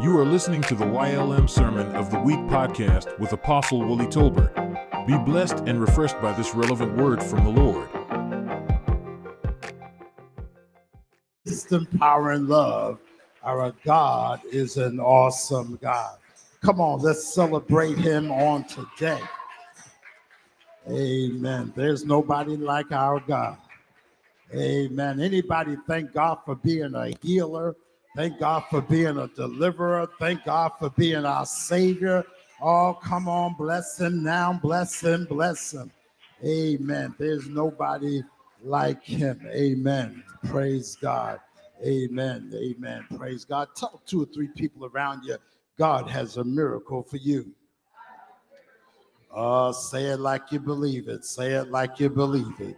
You are listening to the YLM Sermon of the Week podcast with Apostle Willie Tolbert. Be blessed and refreshed by this relevant word from the Lord. Wisdom, power, and love. Our God is an awesome God. Come on, let's celebrate Him on today. Amen. There's nobody like our God. Amen. Anybody thank God for being a healer? Thank God for being a deliverer. Thank God for being our Savior. Oh, come on, bless Him now. Bless Him, bless Him. Amen. There's nobody like Him. Amen. Praise God. Amen. Amen. Praise God. Tell two or three people around you God has a miracle for you. Uh, say it like you believe it. Say it like you believe it.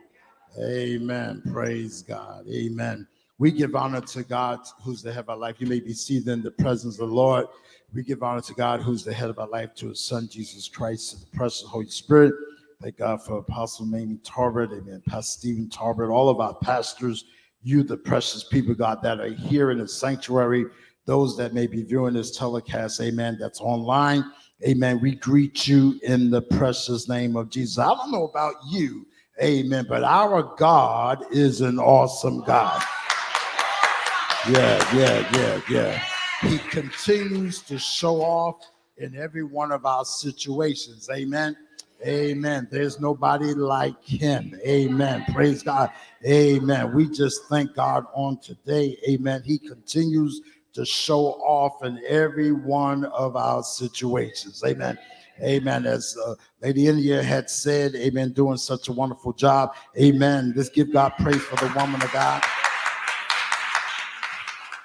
Amen. Praise God. Amen. We give honor to God, who's the head of our life. You may be seated in the presence of the Lord. We give honor to God, who's the head of our life, to his son, Jesus Christ, and the precious Holy Spirit. Thank God for Apostle Mamie Tolbert, amen, Pastor Stephen Tolbert, all of our pastors, you, the precious people, God, that are here in the sanctuary, those that may be viewing this telecast, amen, that's online, amen. We greet you in the precious name of Jesus. I don't know about you, amen, but our God is an awesome God. Yeah, yeah, yeah, yeah. He continues to show off in every one of our situations. Amen. Amen. There's nobody like him. Amen. Praise God. Amen. We just thank God on today. Amen. He continues to show off in every one of our situations. Amen. Amen. As uh, Lady India had said, Amen, doing such a wonderful job. Amen. Let's give God praise for the woman of God.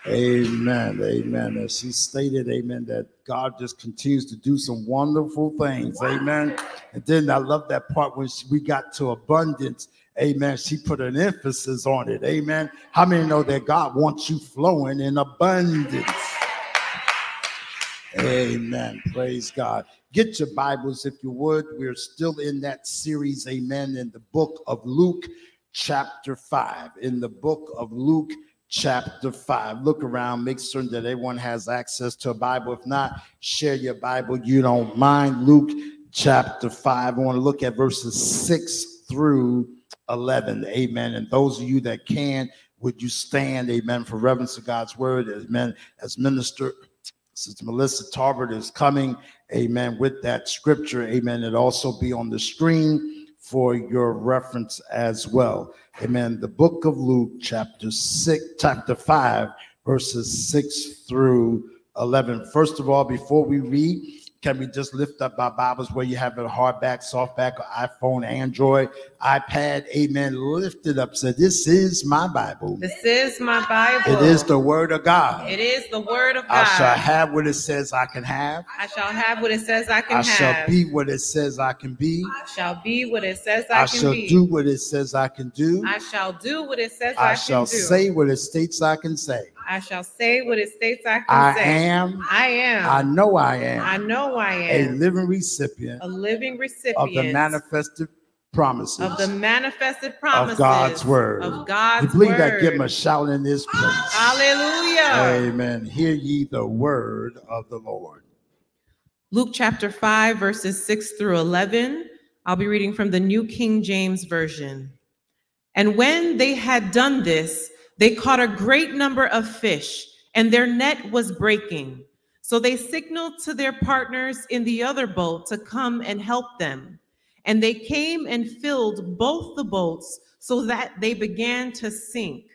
Amen. Amen. As she stated, amen, that God just continues to do some wonderful things. Amen. And then I love that part when she, we got to abundance. Amen. She put an emphasis on it. Amen. How many know that God wants you flowing in abundance? Amen. Praise God. Get your Bibles if you would. We're still in that series, amen, in the book of Luke, chapter 5. In the book of Luke, chapter 5. Look around, make certain that everyone has access to a Bible. If not, share your Bible. You don't mind. Luke chapter 5. I want to look at verses 6 through 11. Amen. And those of you that can, would you stand, amen, for reverence to God's word, amen, as minister. Sister Melissa Tolbert is coming, amen, with that scripture, amen. It also be on the screen for your reference as well. Amen. The book of Luke, chapter 6, chapter 5, verses 6 through 11. First of all, before we read, can we just lift up our Bibles where you have a hardback, softback, or iPhone, Android, iPad? Amen. Lift it up. Say, This is my Bible. This is my Bible. It is the word of God. It is the word of God. I shall have what it says I can have. I shall have what it says I can I have. I shall be what it says I can be. I shall be what it says I, I can be. I shall do what it says I can do. I shall do what it says I, I shall can do. say what it states I can say. I shall say what it states I can I say. am, I am. I know I am I know I am A living recipient a living recipient of the manifested promises of the manifested promises of God's word. Of God's You believe word. that? Give him a shout in this place. Hallelujah. Amen. Hear ye the word of the Lord. Luke chapter 5, verses 6 through 11. I'll be reading from the New King James Version. And when they had done this, they caught a great number of fish, and their net was breaking. So they signaled to their partners in the other boat to come and help them. And they came and filled both the boats so that they began to sink.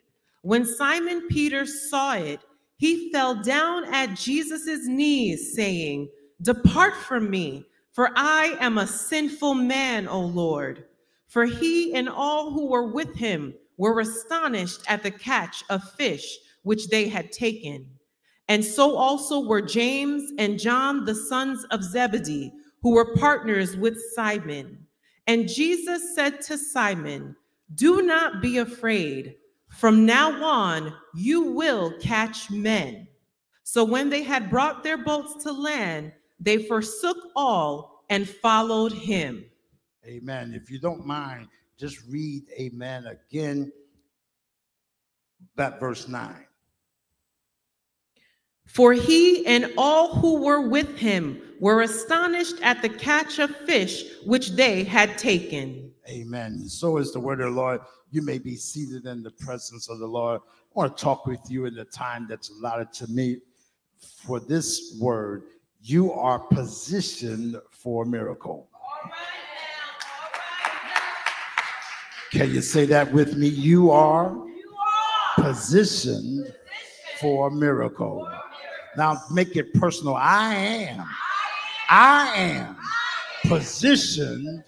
When Simon Peter saw it, he fell down at Jesus' knees, saying, Depart from me, for I am a sinful man, O Lord. For he and all who were with him were astonished at the catch of fish which they had taken. And so also were James and John, the sons of Zebedee, who were partners with Simon. And Jesus said to Simon, Do not be afraid. From now on, you will catch men. So when they had brought their boats to land, they forsook all and followed him. Amen. If you don't mind, just read amen again, that verse 9. For he and all who were with him were astonished at the catch of fish which they had taken. Amen. So is the word of the Lord. You may be seated in the presence of the Lord. I want to talk with you in the time that's allotted to me for this word. You are positioned for a miracle. Can you say that with me? You are positioned for a miracle. Now make it personal. I am. I am positioned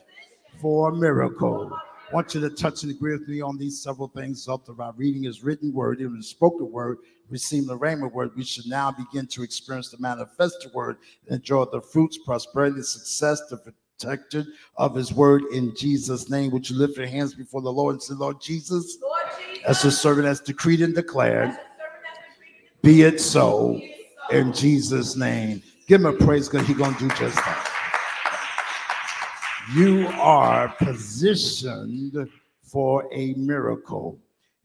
for a miracle. I want you to touch and agree with me on these several things. After our reading his written word, even the spoken word, receiving the rhema word, we should now begin to experience the manifested word enjoy the fruits, prosperity, success, the protected of his word in Jesus' name. Would you lift your hands before the Lord and say, Lord Jesus, Lord Jesus as the servant has decreed and declared, be it so in Jesus' name. Give him a praise because he's going to do just that. You are positioned for a miracle.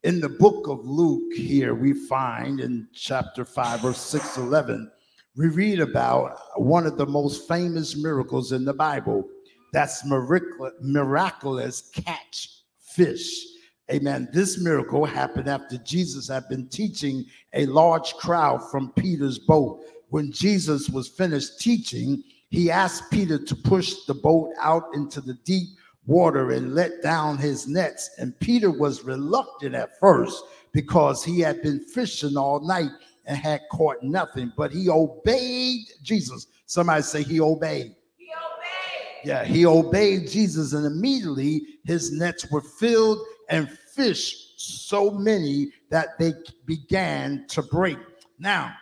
In the book of Luke, here we find in chapter 5, verse 6 11, we read about one of the most famous miracles in the Bible. That's miraculous catch fish. Amen. This miracle happened after Jesus had been teaching a large crowd from Peter's boat. When Jesus was finished teaching, he asked Peter to push the boat out into the deep water and let down his nets. And Peter was reluctant at first because he had been fishing all night and had caught nothing, but he obeyed Jesus. Somebody say he obeyed. He obeyed. Yeah, he obeyed Jesus, and immediately his nets were filled and fish so many that they began to break. Now,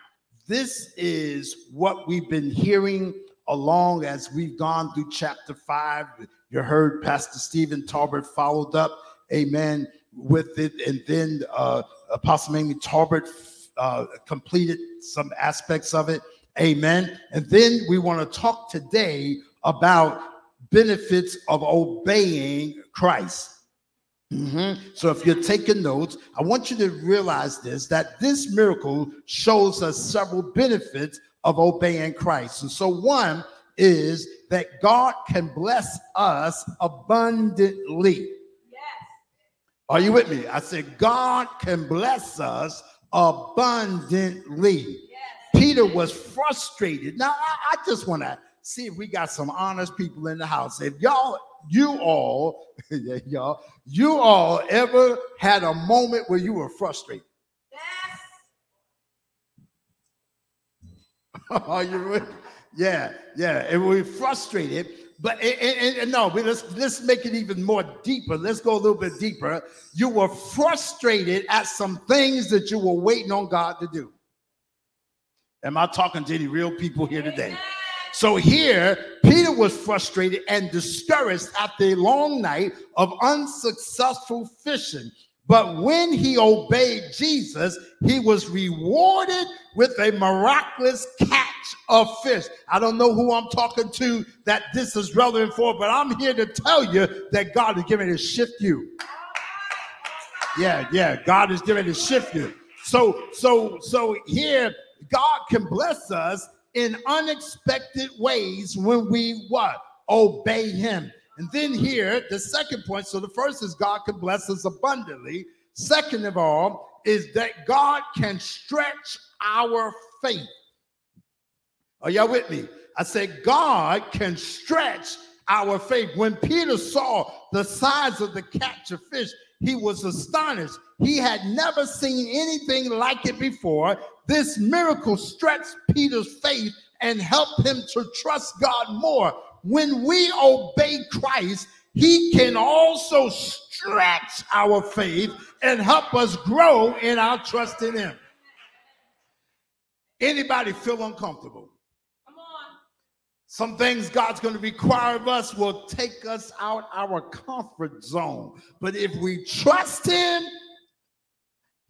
this is what we've been hearing along as we've gone through chapter five. You heard Pastor Stephen Tolbert followed up, amen, with it. And then uh, Apostle Mamie Tolbert uh, completed some aspects of it, amen. And then we want to talk today about benefits of obeying Christ. Mm-hmm. So, if you're taking notes, I want you to realize this that this miracle shows us several benefits of obeying Christ. And so, one is that God can bless us abundantly. Yes. Are you with me? I said, God can bless us abundantly. Yes. Peter was frustrated. Now, I, I just want to see if we got some honest people in the house. If y'all you all, yeah, y'all, you all ever had a moment where you were frustrated? Yes. Are you ready? Yeah, yeah. And we frustrated, but and, and, and no, let's let's make it even more deeper. Let's go a little bit deeper. You were frustrated at some things that you were waiting on God to do. Am I talking to any real people here today? So here, Peter was frustrated and discouraged after a long night of unsuccessful fishing. But when he obeyed Jesus, he was rewarded with a miraculous catch of fish. I don't know who I'm talking to that this is relevant for, but I'm here to tell you that God is giving to shift you. Yeah, yeah, God is giving to shift you. So, so, so here, God can bless us in unexpected ways when we what? Obey him. And then here, the second point. So the first is God can bless us abundantly. Second of all, is that God can stretch our faith. Are y'all with me? I said, God can stretch our faith. When Peter saw the size of the catch of fish, he was astonished. He had never seen anything like it before. This miracle stretched Peter's faith and helped him to trust God more. When we obey Christ, he can also stretch our faith and help us grow in our trust in him. Anybody feel uncomfortable? Come on. Some things God's going to require of us will take us out our comfort zone. But if we trust him,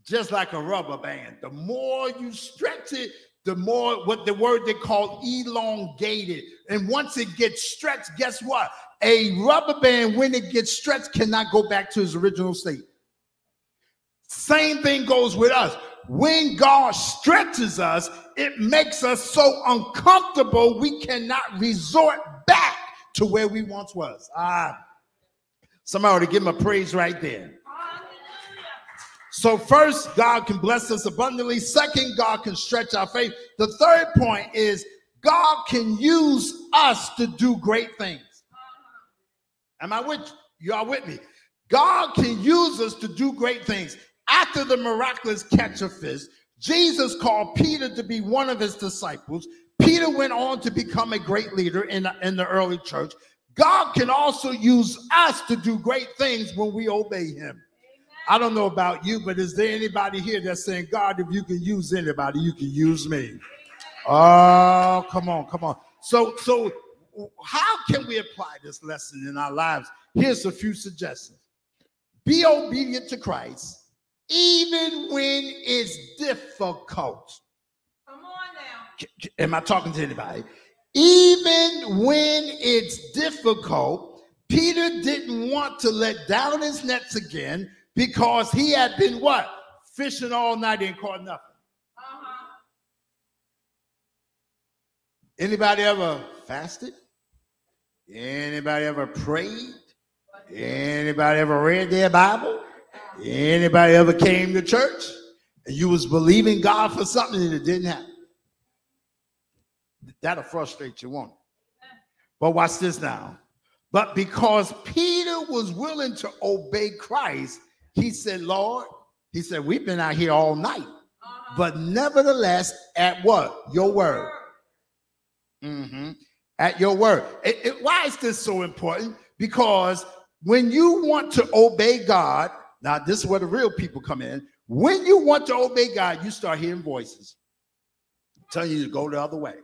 just like a rubber band. The more you stretch it, the more what the word they call elongated. And once it gets stretched, guess what? A rubber band, when it gets stretched, cannot go back to its original state. Same thing goes with us. when God stretches us, it makes us so uncomfortable we cannot resort back to where we once was. Ah, somebody to give him a praise right there. So, first, God can bless us abundantly. Second, God can stretch our faith. The third point is God can use us to do great things. Am I with you? Y'all with me? God can use us to do great things. After the miraculous catch of fish, Jesus called Peter to be one of his disciples. Peter went on to become a great leader in the, in the early church. God can also use us to do great things when we obey him. I don't know about you, but is there anybody here that's saying, God, if you can use anybody, you can use me? Oh, come on, come on. So, so how can we apply this lesson in our lives? Here's a few suggestions. Be obedient to Christ even when it's difficult. Come on now. Am I talking to anybody? Even when it's difficult, Peter didn't want to let down his nets again because he had been what? Fishing all night and caught nothing. Uh-huh. Anybody ever fasted? Anybody ever prayed? Anybody ever read their Bible? Anybody ever came to church and you was believing God for something and it didn't happen? That'll frustrate you, won't it? But watch this now. But because Peter was willing to obey Christ, he said, Lord, he said, we've been out here all night. Uh-huh. But nevertheless, at what? Your word. Mm-hmm. At your word. It, it, why is this so important? Because when you want to obey God, now, this is where the real people come in. When you want to obey God, you start hearing voices telling you to go the other way,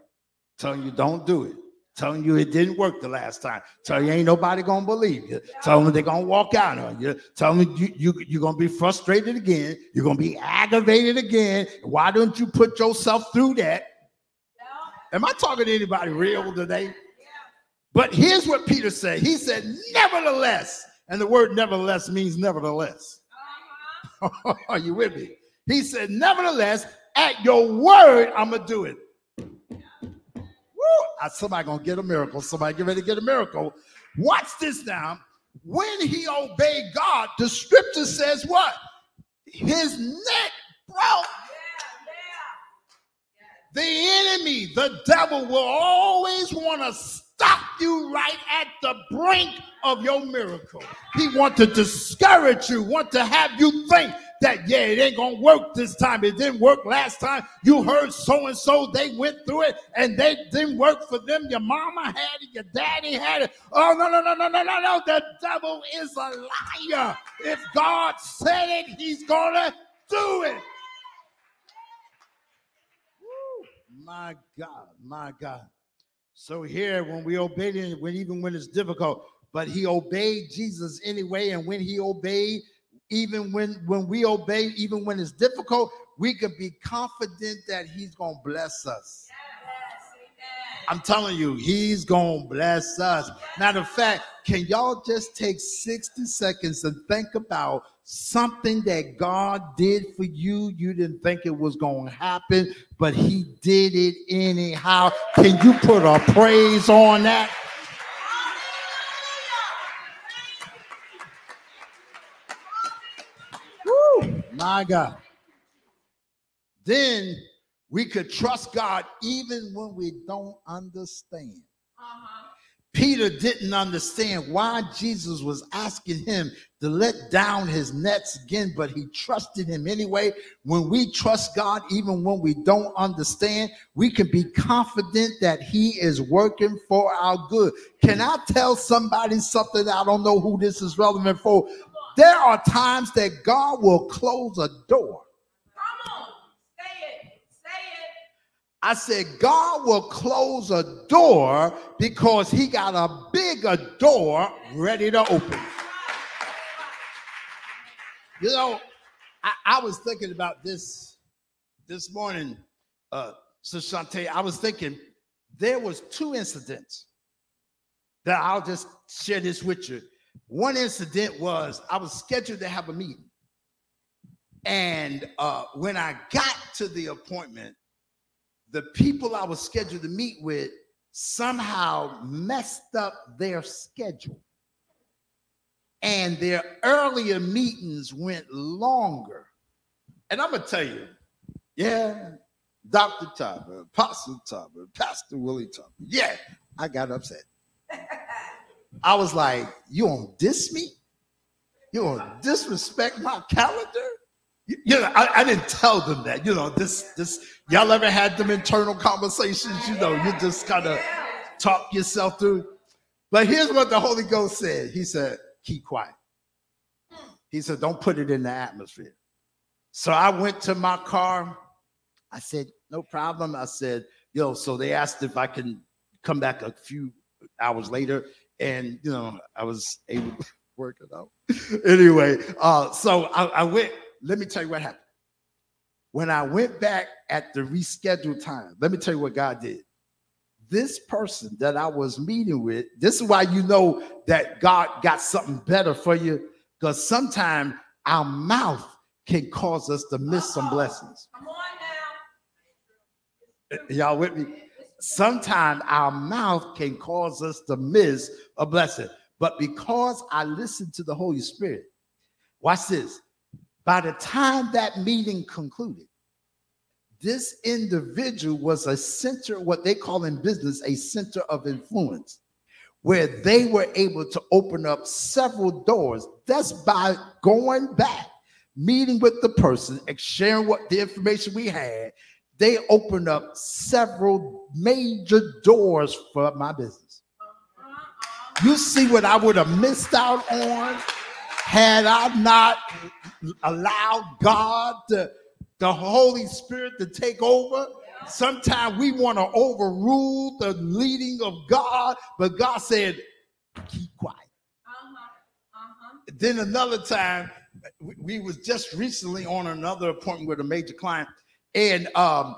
telling you don't do it, telling you it didn't work the last time, telling you ain't nobody gonna believe you, telling you they're gonna walk out on you, telling me you, you, you are gonna be frustrated again, you're gonna be aggravated again. Why don't you put yourself through that? Am I talking to anybody real today? But here's what Peter said. He said, Nevertheless, and the word nevertheless means nevertheless. Uh-huh. Are you with me? He said, Nevertheless, at your word, I'm going to do it. Woo! Somebody to get a miracle. Somebody get ready to get a miracle. Watch this now. When he obeyed God, the scripture says what? His neck broke. The enemy, the devil, will always want to stop you right at the brink of your miracle. He want to discourage you, want to have you think that yeah, it ain't gonna work this time. It didn't work last time. You heard so and so, they went through it and they didn't work for them. Your mama had it, your daddy had it. Oh no, no, no, no, no, no, no. The devil is a liar. If God said it, he's gonna do it. Woo. My God, my God. So here, when we obey him, when even when it's difficult, but he obeyed Jesus anyway. And when he obeyed, even when when we obey, even when it's difficult, we can be confident that he's gonna bless us. I'm telling you, he's gonna bless us. Matter of fact, can y'all just take 60 seconds and think about something that God did for you? You didn't think it was gonna happen, but he did it anyhow. Can you put a praise on that? My God. Then we could trust God even when we don't understand. Uh-huh. Peter didn't understand why Jesus was asking him to let down his nets again, but he trusted him anyway. When we trust God, even when we don't understand, we can be confident that he is working for our good. Can I tell somebody something? I don't know who this is relevant for, there are times that God will close a door. Come on, say it, say it. I said, God will close a door because he got a bigger door ready to open. You know, I, I was thinking about this this morning, uh, Shante. I was thinking there was two incidents that I'll just share this with you one incident was I was scheduled to have a meeting. And uh, when I got to the appointment, the people I was scheduled to meet with somehow messed up their schedule. And their earlier meetings went longer. And I'm going to tell you, yeah, Dr. Tolbert, Apostle Tolbert, Pastor Willie Tolbert. Yeah, I got upset. I was like, you don't diss me? You don't disrespect my calendar? You, you know, I, I, didn't tell them that. You know, this, this, y'all ever had them internal conversations? You know, you just kind of talk yourself through. But here's what the Holy Ghost said. He said, keep quiet. He said, don't put it in the atmosphere. So I went to my car. I said, no problem. I said, yo, so they asked if I can come back a few hours later. And, you know, I was able to work it out. anyway, uh, so I, I went, let me tell you what happened. When I went back at the rescheduled time, let me tell you what God did. This person that I was meeting with, this is why you know that God got something better for you, because sometimes our mouth can cause us to miss some blessings. Come on now. Y'all with me? Sometimes our mouth can cause us to miss a blessing. But because I listened to the Holy Spirit, watch this. By the time that meeting concluded, this individual was a center, what they call in business, a center of influence, where they were able to open up several doors. That's by going back meeting with the person, and sharing what the information we had, they opened up several major doors for my business. You see what I would have missed out on had I not allowed God to, the Holy Spirit to take over. Sometimes we want to overrule the leading of God, but God said, keep quiet. Uh-huh. Uh-huh. Then another time, we, was just recently on another appointment with a major client, and um,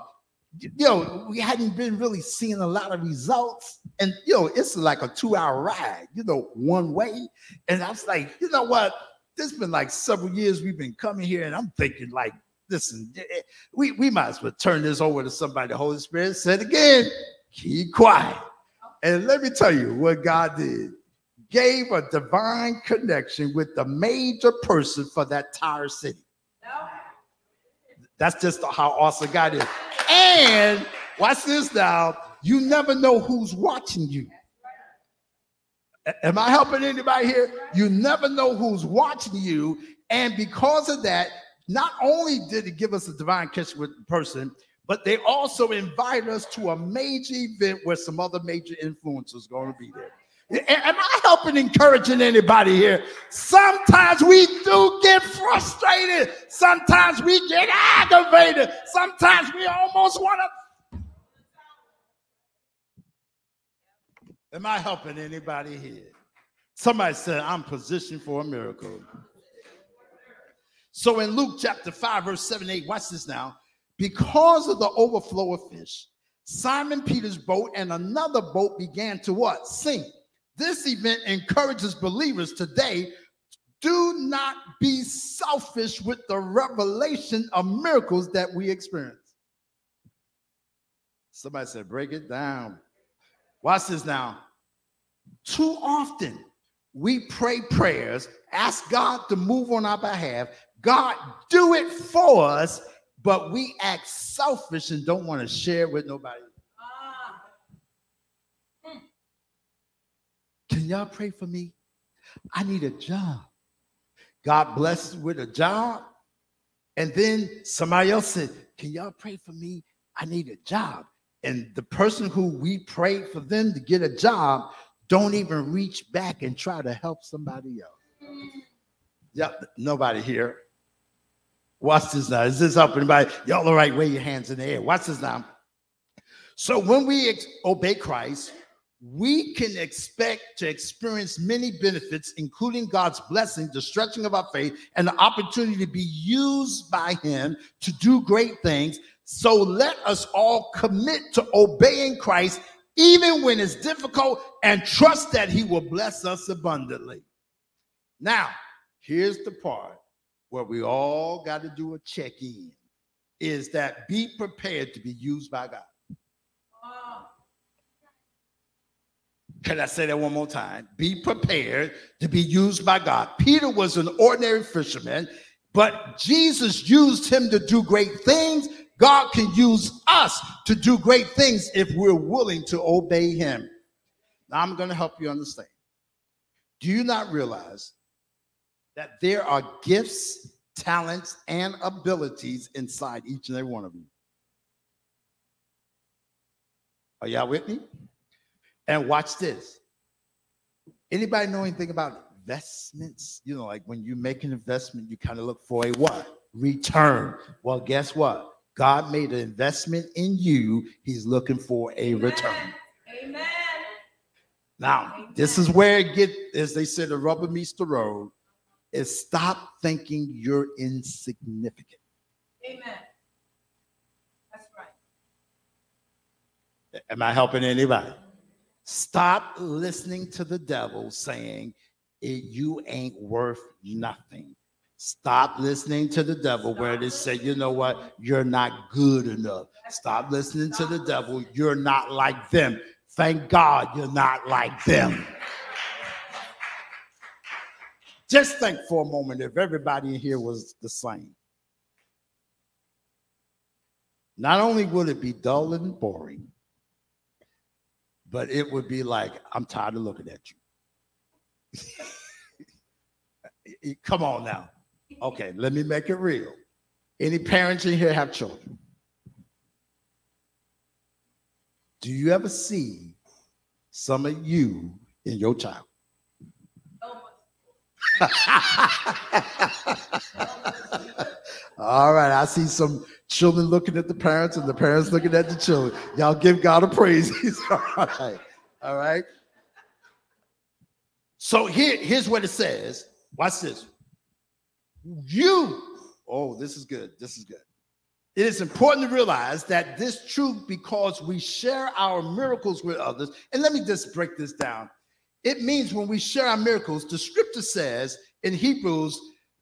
you know, we hadn't been really seeing a lot of results. And you know, it's like a two-hour ride, you know, one way. And I was like, you know what? This has been like several years we've been coming here, and I'm thinking, like, listen, eh, we, we might as well turn this over to somebody. The Holy Spirit said again, keep quiet. And let me tell you what God did gave a divine connection with the major person for that entire city. That's just how awesome God is. And watch this now. You never know who's watching you. Am I helping anybody here? You never know who's watching you. And because of that, not only did it give us a divine connection with the person, but they also invite us to a major event where some other major influencers going to be there. Am I helping encouraging anybody here? Sometimes we do get frustrated. Sometimes we get aggravated. Sometimes we almost want to. Am I helping anybody here? Somebody said, I'm positioned for a miracle. So in Luke chapter 5, verse 7 8, watch this now. Because of the overflow of fish, Simon Peter's boat and another boat began to what? Sink. This event encourages believers today do not be selfish with the revelation of miracles that we experience. Somebody said, break it down. Watch this now. Too often we pray prayers, ask God to move on our behalf. God, do it for us, but we act selfish and don't want to share with nobody. Can y'all pray for me? I need a job. God blesses with a job. And then somebody else said, Can y'all pray for me? I need a job. And the person who we prayed for them to get a job don't even reach back and try to help somebody else. Yep, nobody here. Watch this now. Is this up anybody? Y'all all right? Wave your hands in the air. Watch this now. So when we ex- obey Christ, we can expect to experience many benefits, including God's blessing, the stretching of our faith, and the opportunity to be used by Him to do great things. So let us all commit to obeying Christ, even when it's difficult, and trust that He will bless us abundantly. Now, here's the part what we all got to do a check in is that be prepared to be used by God. Can I say that one more time? Be prepared to be used by God. Peter was an ordinary fisherman, but Jesus used him to do great things. God can use us to do great things if we're willing to obey him. Now, I'm going to help you understand. Do you not realize that there are gifts, talents, and abilities inside each and every one of you? Are y'all with me? And watch this. Anybody know anything about investments? You know, like when you make an investment, you kind of look for a what? Return. Well, guess what? God made an investment in you. He's looking for a Amen. return. Amen. Now, Amen. this is where it get, as they said, the rubber meets the road. Is stop thinking you're insignificant. Amen. That's right. Am I helping anybody? Stop listening to the devil saying, You ain't worth nothing. Stop listening to the devil where they say, You know what? You're not good enough. Stop listening to the devil. You're not like them. Thank God you're not like them. Just think for a moment if everybody in here was the same. Not only would it be dull and boring, but it would be like, I'm tired of looking at you. Come on now. Okay, let me make it real. Any parents in here have children? Do you ever see some of you in your child? All right, I see some children looking at the parents and the parents looking at the children. Y'all give God a praise. all right. All right. So here, here's what it says. Watch this. You, oh, this is good. This is good. It is important to realize that this truth because we share our miracles with others. And let me just break this down. It means when we share our miracles, the scripture says in Hebrews,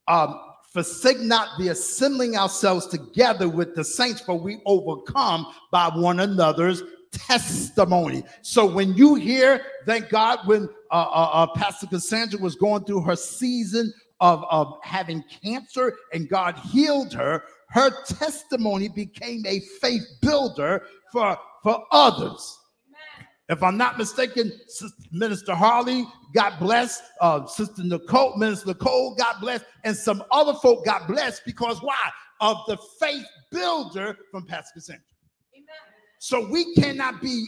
um, forsake not the assembling ourselves together with the saints, for we overcome by one another's testimony. So when you hear, thank God, when uh, uh, uh, Pastor Cassandra was going through her season of, of having cancer and God healed her, her testimony became a faith builder for, for others. If I'm not mistaken, Minister Harley, God bless. Uh, Sister Nicole, Minister Nicole, God bless. And some other folk got blessed because why? Of the faith builder from Pastor Cassandra. So we cannot be,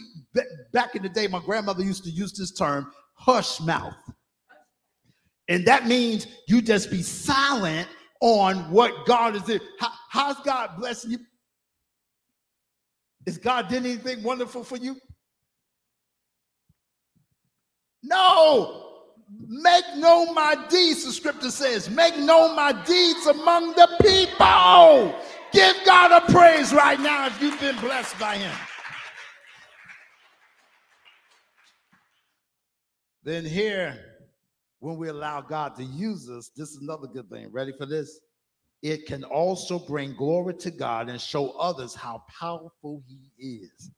back in the day, my grandmother used to use this term, hush mouth. And that means you just be silent on what God is doing. How, how's God blessing you? Is God did anything wonderful for you? No. Make known my deeds, the scripture says. Make known my deeds among the people. Give God a praise right now if you've been blessed by him. Then here, when we allow God to use us, this is another good thing. Ready for this? It can also bring glory to God and show others how powerful he is.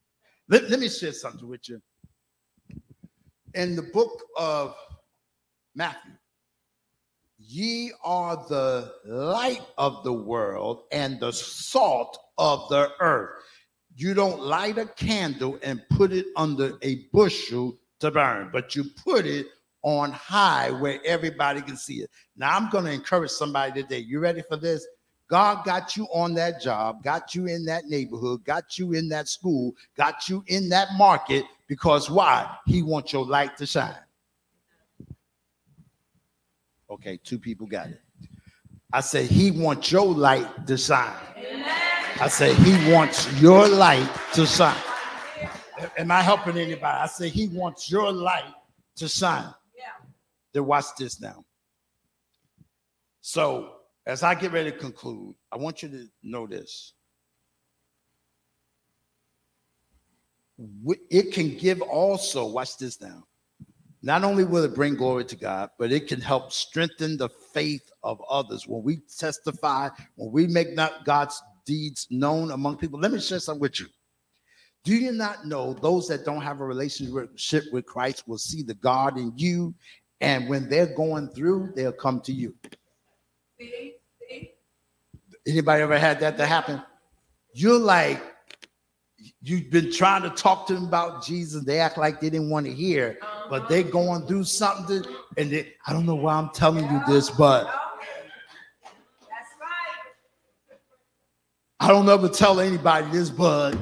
Let, let me share something with you in the book of Matthew, ye are the light of the world and the salt of the earth. You don't light a candle and put it under a bushel to burn, but you put it on high where everybody can see it. Now, I'm going to encourage somebody today. You ready for this? God got you on that job, got you in that neighborhood, got you in that school, got you in that market because why? He wants your light to shine. Okay, two people got it. I say he wants your light to shine. I say he wants your light to shine. Am I helping anybody? I say he wants your light to shine. Yeah. Then watch this now. So as I get ready to conclude, I want you to know this. It can give also, watch this now. not only will it bring glory to God, but it can help strengthen the faith of others. When we testify, when we make not God's deeds known among people, let me share something with you. Do you not know those that don't have a relationship with Christ will see the God in you, and when they're going through, they'll come to you. Anybody ever had that to happen? You're like, you've been trying to talk to them about Jesus. They act like they didn't want to hear, but they're going through something. And they, I don't know why I'm telling you this, but I don't ever tell anybody this, but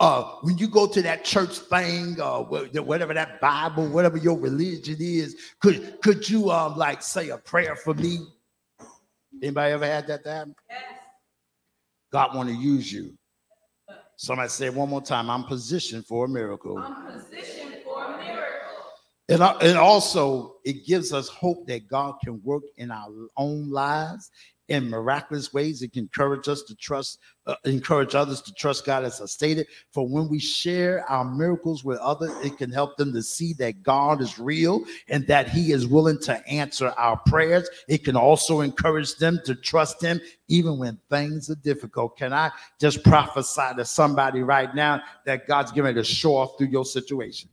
uh, when you go to that church thing, uh, whatever that Bible, whatever your religion is, could could you um like say a prayer for me? Anybody ever had that happen? Yes. God want to use you. Somebody say one more time. I'm positioned for a miracle. I'm positioned for a miracle. And, uh, and also, it gives us hope that God can work in our own lives in miraculous ways. It can encourage us to trust, uh, encourage others to trust God, as I stated. For when we share our miracles with others, it can help them to see that God is real and that He is willing to answer our prayers. It can also encourage them to trust Him even when things are difficult. Can I just prophesy to somebody right now that God's going to show off through your situation?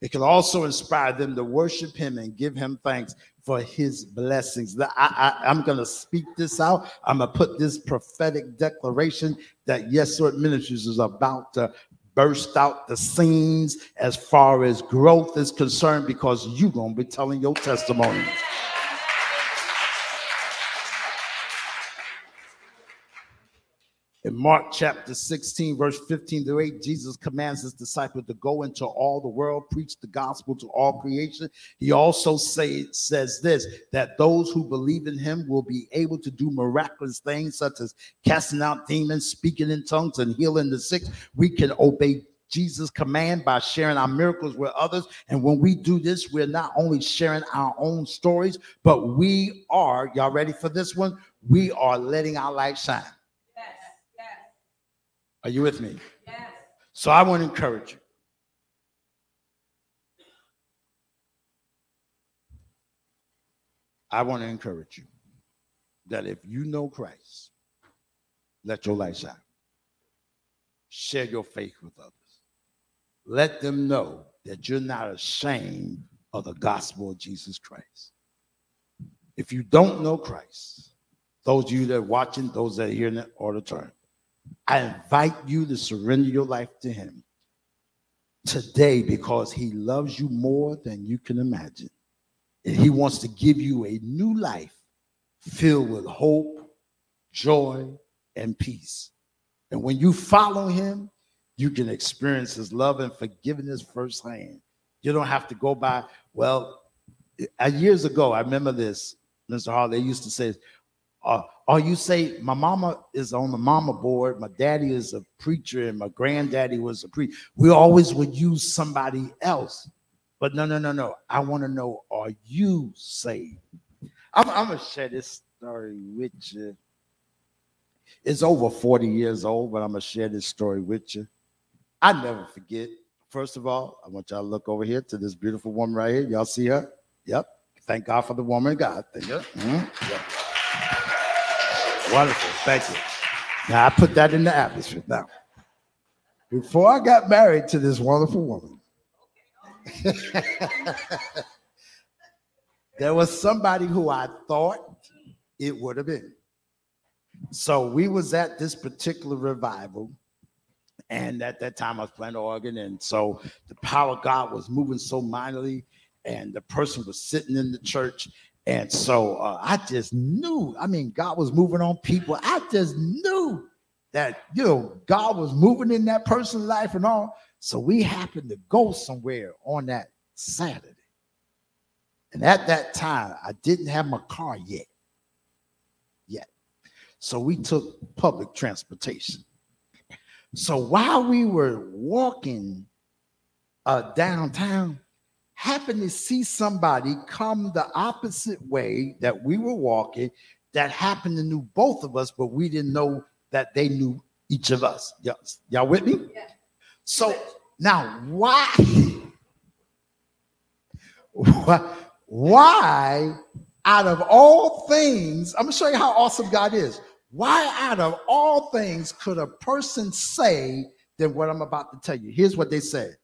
It can also inspire them to worship him and give him thanks for his blessings. I, am going to speak this out. I'm going to put this prophetic declaration that Yes Lord Ministries is about to burst out the scenes as far as growth is concerned because you're going to be telling your testimony. In Mark chapter 16, verse 15 to 8, Jesus commands his disciples to go into all the world, preach the gospel to all creation. He also say, says this that those who believe in him will be able to do miraculous things such as casting out demons, speaking in tongues, and healing the sick. We can obey Jesus' command by sharing our miracles with others. And when we do this, we're not only sharing our own stories, but we are, y'all ready for this one? We are letting our light shine. Are you with me? Yes. So I want to encourage you. I want to encourage you that if you know Christ, let your light shine. Share your faith with others. Let them know that you're not ashamed of the gospel of Jesus Christ. If you don't know Christ, those of you that are watching, those that are here in the auditorium, I invite you to surrender your life to Him today because He loves you more than you can imagine. And He wants to give you a new life filled with hope, joy, and peace. And when you follow Him, you can experience His love and forgiveness firsthand. You don't have to go by, well, uh, years ago, I remember this, Mr. Hall, they used to say, uh, or you say my mama is on the mama board, my daddy is a preacher, and my granddaddy was a preacher. We always would use somebody else. But no, no, no, no. I want to know, are you saved? I'm, I'm gonna share this story with you. It's over 40 years old, but I'm gonna share this story with you. I never forget. First of all, I want y'all to look over here to this beautiful woman right here. Y'all see her? Yep. Thank God for the woman of God. Thank you. Mm-hmm. Yep. Wonderful. Thank you. Now I put that in the atmosphere. Now, before I got married to this wonderful woman, there was somebody who I thought it would have been. So we was at this particular revival, and at that time I was playing the organ, and so the power of God was moving so mightily, and the person was sitting in the church, and so uh, I just knew, I mean, God was moving on people. I just knew that, you know, God was moving in that person's life and all. So we happened to go somewhere on that Saturday. And at that time, I didn't have my car yet. Yet. So we took public transportation. So while we were walking uh, downtown, happened to see somebody come the opposite way that we were walking that happened to knew both of us, but we didn't know that they knew each of us. Y'all, y'all with me? Yeah. So now, why, why, why, out of all things, I'm gonna show you how awesome God is. Why, out of all things, could a person say than what I'm about to tell you? Here's what they said.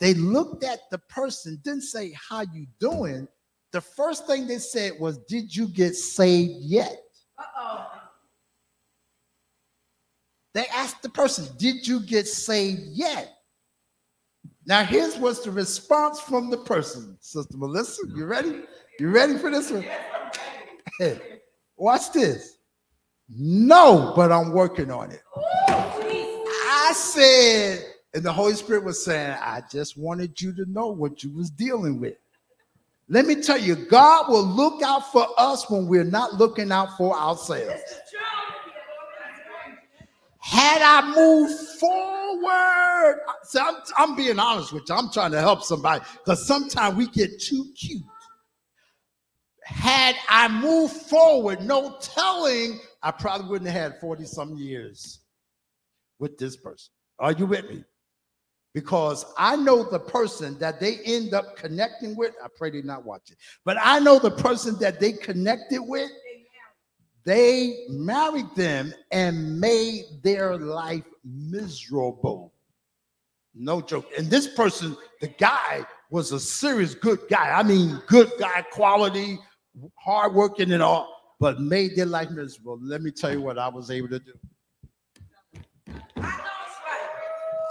They looked at the person, didn't say how you doing. The first thing they said was, "Did you get saved yet?" Uh-oh. They asked the person, Did you get saved yet? Now, here's what's the response from the person. Sister Melissa, you ready? You ready for this one? Watch this. No, but I'm working on it. I said, and the Holy Spirit was saying, I just wanted you to know what you was dealing with. Let me tell you, God will look out for us when we're not looking out for ourselves. Had I moved forward, I'm, I'm being honest with you. I'm trying to help somebody because sometimes we get too cute. Had I moved forward, no telling, I probably wouldn't have had 40 some years with this person. Are you with me? Because I know the person that they end up connecting with. I pray they're not watching, but I know the person that they connected with they married them and made their life miserable. No joke. And this person, the guy, was a serious good guy. I mean, good guy, quality, hardworking and all, but made their life miserable. Let me tell you what I was able to do.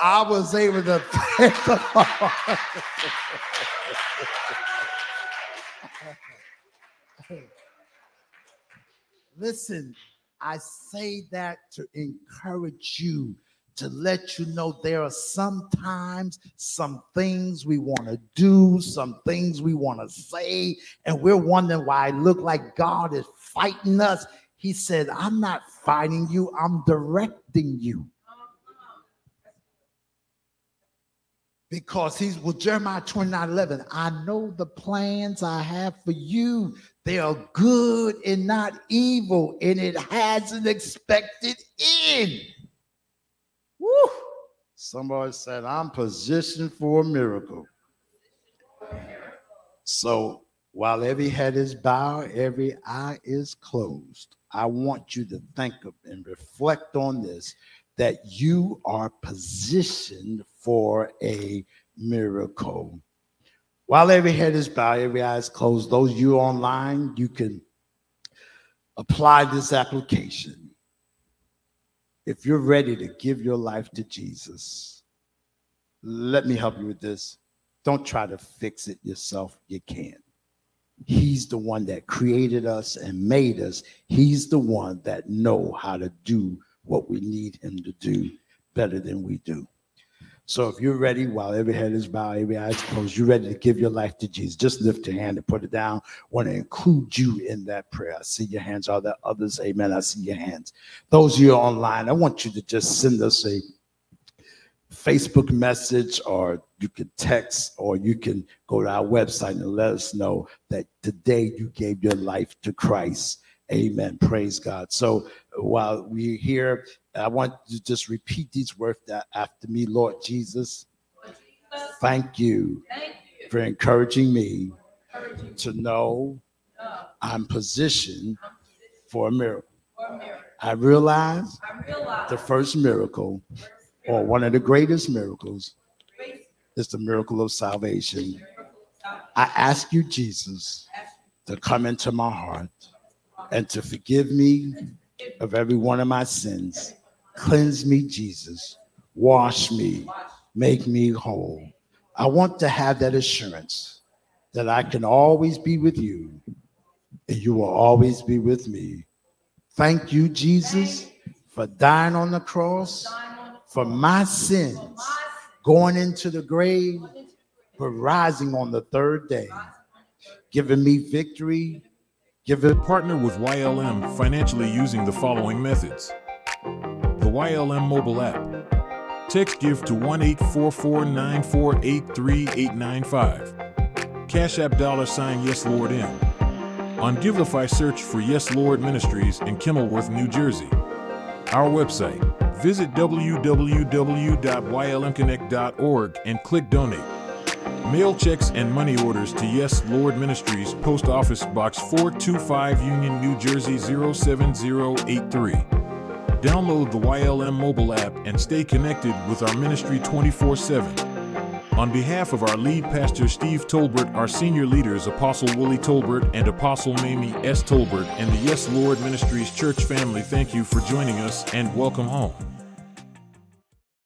I was able to thank the Lord. Listen, I say that to encourage you, to let you know there are sometimes some things we want to do, some things we want to say, and we're wondering why it look like God is fighting us. He said, I'm not fighting you, I'm directing you. Because he's with Jeremiah 29 11. I know the plans I have for you. They are good and not evil, and it has an expected end. Woo! Somebody said, I'm positioned for a miracle. So while every head is bowed, every eye is closed, I want you to think of and reflect on this that you are positioned for a miracle. While every head is bowed, every eye is closed, those you online, you can apply this application. If you're ready to give your life to Jesus, let me help you with this. Don't try to fix it yourself. You can't. He's the one that created us and made us. He's the one that know how to do what we need him to do better than we do. So if you're ready, while every head is bowed, every eye is closed, you're ready to give your life to Jesus. Just lift your hand and put it down. I want to include you in that prayer. I see your hands. Are there others? Amen. I see your hands. Those of you online, I want you to just send us a Facebook message or you can text or you can go to our website and let us know that today you gave your life to Christ. Amen. Praise God. So while we're here, I want you to just repeat these words after me, Lord Jesus. Thank you for encouraging me to know I'm positioned for a miracle. I realize the first miracle, or one of the greatest miracles, is the miracle of salvation. I ask you, Jesus, to come into my heart and to forgive me of every one of my sins. Cleanse me, Jesus. Wash me. Make me whole. I want to have that assurance that I can always be with you and you will always be with me. Thank you, Jesus, for dying on the cross for my sins, going into the grave, but rising on the third day, giving me victory Give it partner with YLM financially using the following methods. YLM mobile app. Text give to 1 Cash App dollar sign Yes Lord M. On Givelify, search for Yes Lord Ministries in Kenilworth, New Jersey. Our website, Visit www.ylmconnect.org and click donate. Mail checks and money orders to Yes Lord Ministries, Post Office Box 425, Union, New Jersey 07083. Download the YLM mobile app and stay connected with our ministry 24 7. On behalf of our lead pastor Steve Tolbert, our senior leaders Apostle Willie Tolbert and Apostle Mamie S. Tolbert, and the Yes Lord Ministries church family, thank you for joining us and welcome home.